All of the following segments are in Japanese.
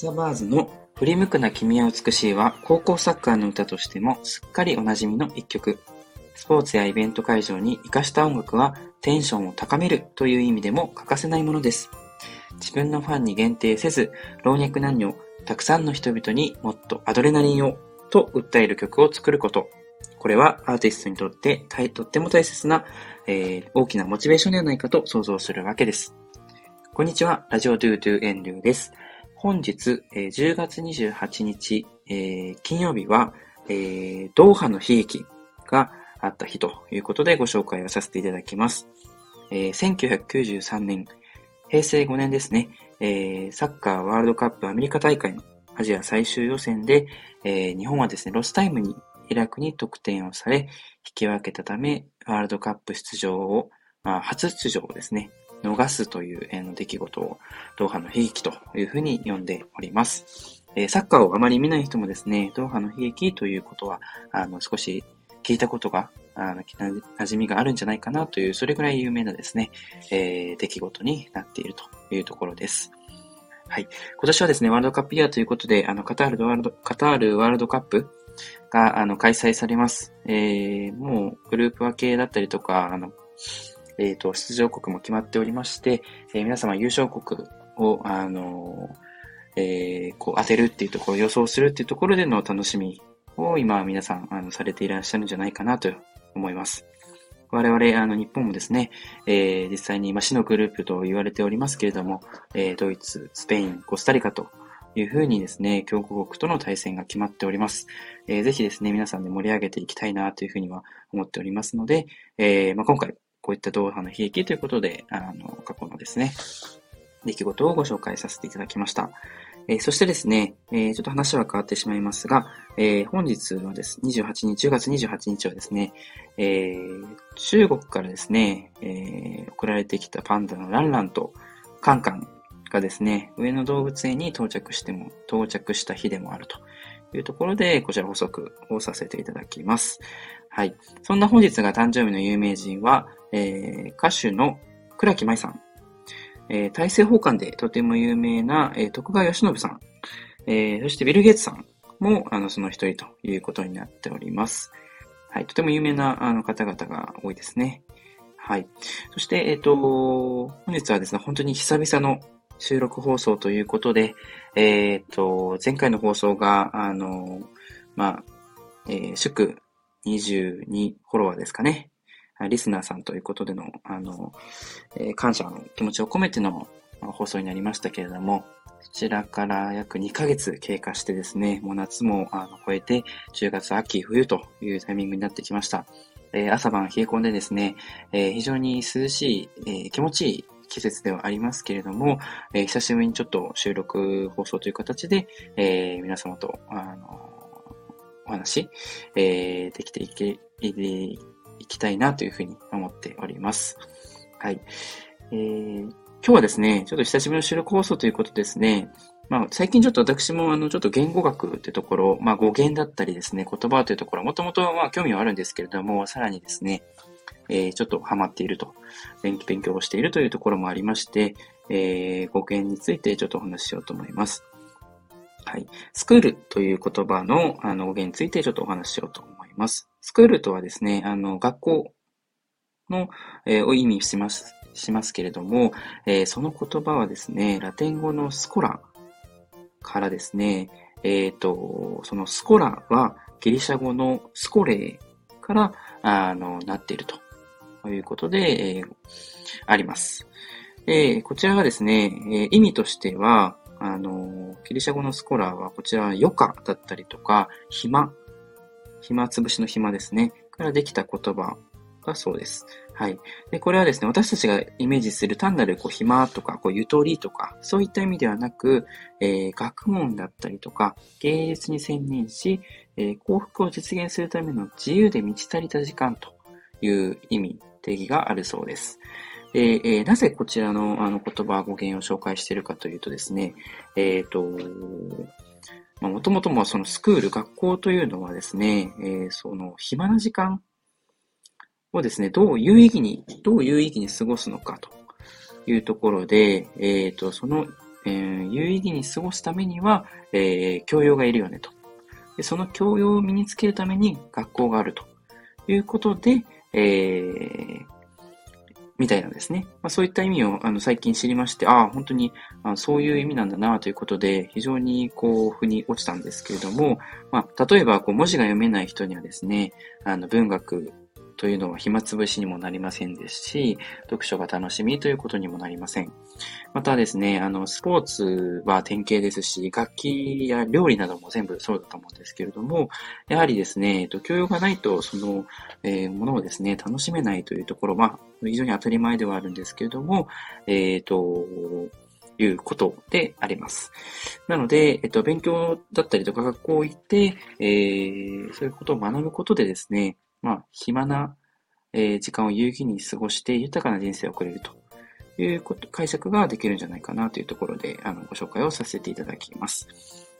ザ・バーズの振り向くな君は美しいは高校サッカーの歌としてもすっかりおなじみの一曲。スポーツやイベント会場に活かした音楽はテンションを高めるという意味でも欠かせないものです。自分のファンに限定せず、老若男女、たくさんの人々にもっとアドレナリンをと訴える曲を作ること。これはアーティストにとってとっても大切な、えー、大きなモチベーションではないかと想像するわけです。こんにちは、ラジオドゥドゥエンドゥです。本日、えー、10月28日、えー、金曜日は、えー、ドーハの悲劇があった日ということでご紹介をさせていただきます。えー、1993年、平成5年ですね、えー、サッカーワールドカップアメリカ大会のアジア最終予選で、えー、日本はですね、ロスタイムにイラクに得点をされ、引き分けたため、ワールドカップ出場を、まあ、初出場をですね、逃すという、えー、出来事を、ドーハの悲劇というふうに呼んでおります。え、サッカーをあまり見ない人もですね、ドーハの悲劇ということは、あの、少し聞いたことが、あの、馴染みがあるんじゃないかなという、それぐらい有名なですね、えー、出来事になっているというところです。はい。今年はですね、ワールドカップイヤーということで、あの、カタールワールド、カタールワールドカップが、あの、開催されます。えー、もう、グループ分けだったりとか、あの、えっ、ー、と、出場国も決まっておりまして、えー、皆様優勝国を、あのえー、こう当てるっていうところ、予想するっていうところでの楽しみを今皆さん、あの、されていらっしゃるんじゃないかなと思います。我々、あの、日本もですね、えー、実際に今、死のグループと言われておりますけれども、えー、ドイツ、スペイン、コスタリカというふうにですね、強国国との対戦が決まっております。えー、ぜひですね、皆さんで盛り上げていきたいなというふうには思っておりますので、えー、まあ、今回、こういったドーハの悲劇ということで、あの、過去のですね、出来事をご紹介させていただきました。えー、そしてですね、えー、ちょっと話は変わってしまいますが、えー、本日はです、28日、10月28日はですね、え中国からですね、え送られてきたパンダのランランとカンカンがですね、上野動物園に到着しても、到着した日でもあるというところで、こちら補足をさせていただきます。はい。そんな本日が誕生日の有名人は、えー、歌手の倉木舞さん、えー、大政奉還でとても有名な、えー、徳川義信さん、えー、そしてビル・ゲイツさんも、あの、その一人ということになっております。はい。とても有名な、あの、方々が多いですね。はい。そして、えっ、ー、と、本日はですね、本当に久々の収録放送ということで、えっ、ー、と、前回の放送が、あの、まあ、えー、祝22フォロワーですかね。リスナーさんということでの、あの、えー、感謝の気持ちを込めての放送になりましたけれども、そちらから約2ヶ月経過してですね、もう夏もあの超えて、10月、秋、冬というタイミングになってきました。えー、朝晩冷え込んでですね、えー、非常に涼しい、えー、気持ちいい季節ではありますけれども、え久しぶりにちょっと収録放送という形で、え皆様と、あのお話、えできていけ、いきたいなというふうに思っております。はい。えー、今日はですね、ちょっと久しぶりの収録放送ということですね。まあ、最近ちょっと私もあの、ちょっと言語学ってところ、まあ、語源だったりですね、言葉というところ、もともとまあ、興味はあるんですけれども、さらにですね、えー、ちょっとハマっていると、勉強をしているというところもありまして、えー、語源についてちょっとお話ししようと思います。はい。スクールという言葉のあの語源についてちょっとお話ししようと思います。スクールとはですね、あの、学校の、えー、を意味します、しますけれども、えー、その言葉はですね、ラテン語のスコラからですね、えっ、ー、と、そのスコラはギリシャ語のスコレーから、あの、なっているということで、えー、あります。えこちらがですね、え意味としては、あの、ギリシャ語のスコラーは、こちらは余暇だったりとか、暇暇つぶしの暇ですね。からできた言葉がそうです。はい。で、これはですね、私たちがイメージする単なるこう暇とか、こうゆとりとか、そういった意味ではなく、えー、学問だったりとか、芸術に専念し、えー、幸福を実現するための自由で満ち足りた時間という意味、定義があるそうです。で、えー、なぜこちらのあの言葉語源を紹介しているかというとですね、えっ、ー、と、もともともそのスクール、学校というのはですね、えー、その暇な時間をですね、どう有意義に、どう有意義に過ごすのかというところで、えっ、ー、と、そのえー、有意義に過ごすためには、えー、教養がいるよねと。でその教養を身につけるために学校があるということで、えー、みたいなんですね。まあ、そういった意味をあの最近知りまして、ああ、本当にあそういう意味なんだなということで、非常にこう、腑に落ちたんですけれども、まあ、例えばこう文字が読めない人にはですね、あの文学というのは暇つぶしにもなりませんですし、読書が楽しみということにもなりません。またですね、あの、スポーツは典型ですし、楽器や料理なども全部そうだと思うんですけれども、やはりですね、えっと教養がないと、その、えー、ものをですね、楽しめないというところ、まあ、非常に当たり前ではあるんですけれども、えっ、ー、と、いうことであります。なので、えっと、勉強だったりとか学校行って、えー、そういうことを学ぶことでですね、まあ、暇な、えー、時間を有意義に過ごして豊かな人生を送れるということ、解釈ができるんじゃないかなというところで、あの、ご紹介をさせていただきます。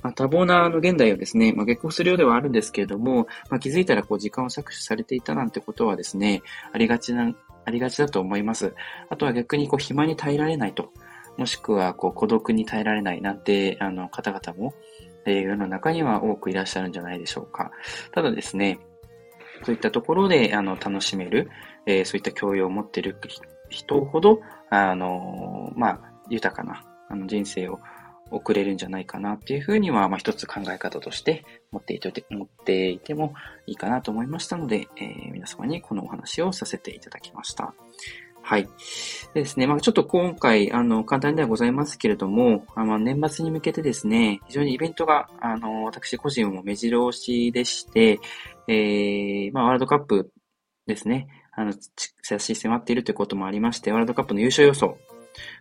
まあ、多忙なあの現代をですね、まあ、結婚するようではあるんですけれども、まあ、気づいたらこう時間を搾取されていたなんてことはですね、ありがちな、ありがちだと思います。あとは逆にこう暇に耐えられないと、もしくはこう孤独に耐えられないなんてあの方々も、えー、世の中には多くいらっしゃるんじゃないでしょうか。ただですね、そういったところで、あの、楽しめる、えー、そういった教養を持っている人ほど、あの、まあ、豊かな、あの、人生を送れるんじゃないかなっていうふうには、まあ、一つ考え方として持っていて、持っていてもいいかなと思いましたので、えー、皆様にこのお話をさせていただきました。はい。でですね、まあ、ちょっと今回、あの、簡単ではございますけれども、あの、年末に向けてですね、非常にイベントが、あの、私個人も目白押しでして、えー、まあ、ワールドカップですね、あの、差し迫っているということもありまして、ワールドカップの優勝予想。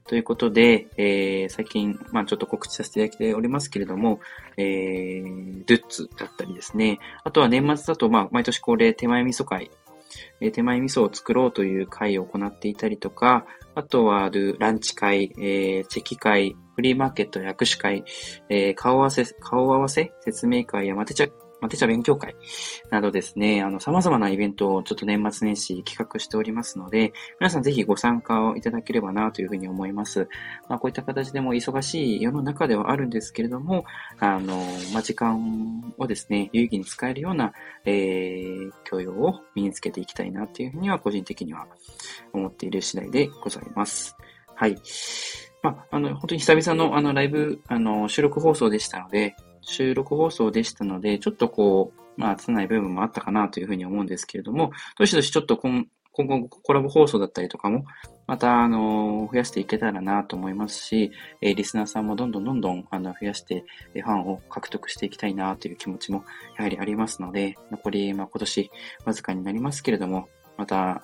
ということで、えー、最近、まあ、ちょっと告知させていただいておりますけれども、えー、ドゥッツだったりですね、あとは年末だと、まあ、毎年恒例手前味噌会、えー、手前味噌を作ろうという会を行っていたりとか、あとは、ランチ会、えー、チェキ会、フリーマーケット握手会、えー、顔合わせ、顔合わせ説明会や、まてちゃまあ、手帳勉強会などですね、あの、様々なイベントをちょっと年末年始企画しておりますので、皆さんぜひご参加をいただければなというふうに思います。まあ、こういった形でも忙しい世の中ではあるんですけれども、あの、まあ、時間をですね、有意義に使えるような、えー、教養を身につけていきたいなというふうには個人的には思っている次第でございます。はい。まあ、あの、本当に久々のあのライブ、あの、収録放送でしたので、収録放送でしたので、ちょっとこう、まあ、つない部分もあったかなというふうに思うんですけれども、どしどしちょっと今今後コラボ放送だったりとかも、また、あの、増やしていけたらなと思いますし、えー、リスナーさんもどんどんどんどん、あの、増やして、ファンを獲得していきたいなという気持ちも、やはりありますので、残り、まあ、今年、わずかになりますけれども、また、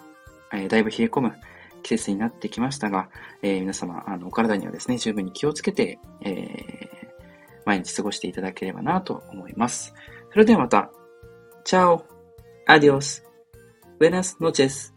えー、だいぶ冷え込む季節になってきましたが、えー、皆様、あの、お体にはですね、十分に気をつけて、えー、毎日過ごしていただければなと思います。それではまた。チャオアディオス Buenas noches